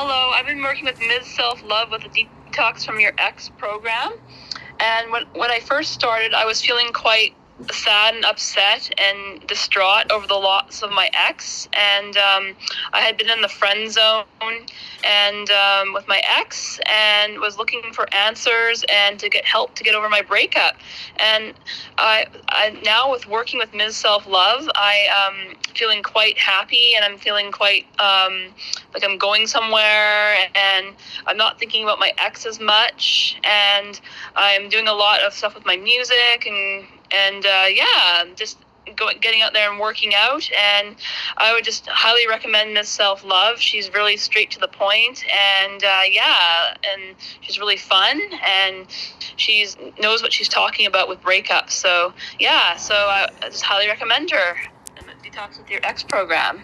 Hello, I've been working with Ms. Self Love with a detox from your ex program. And when, when I first started, I was feeling quite sad and upset and distraught over the loss of my ex. And um, I had been in the friend zone and um, with my ex and was looking for answers and to get help to get over my breakup. And I, I now with working with Ms. Self Love, I am um, feeling quite happy and I'm feeling quite um, like I'm going somewhere and I'm not thinking about my ex as much. And I'm doing a lot of stuff with my music and and uh, yeah, just getting out there and working out. And i would just highly recommend miss self love. She's really straight to the point. And uh, yeah and she's really fun. And she's knows what she's talking about with breakups. So yeah so i, I just highly recommend her. Detox with your ex program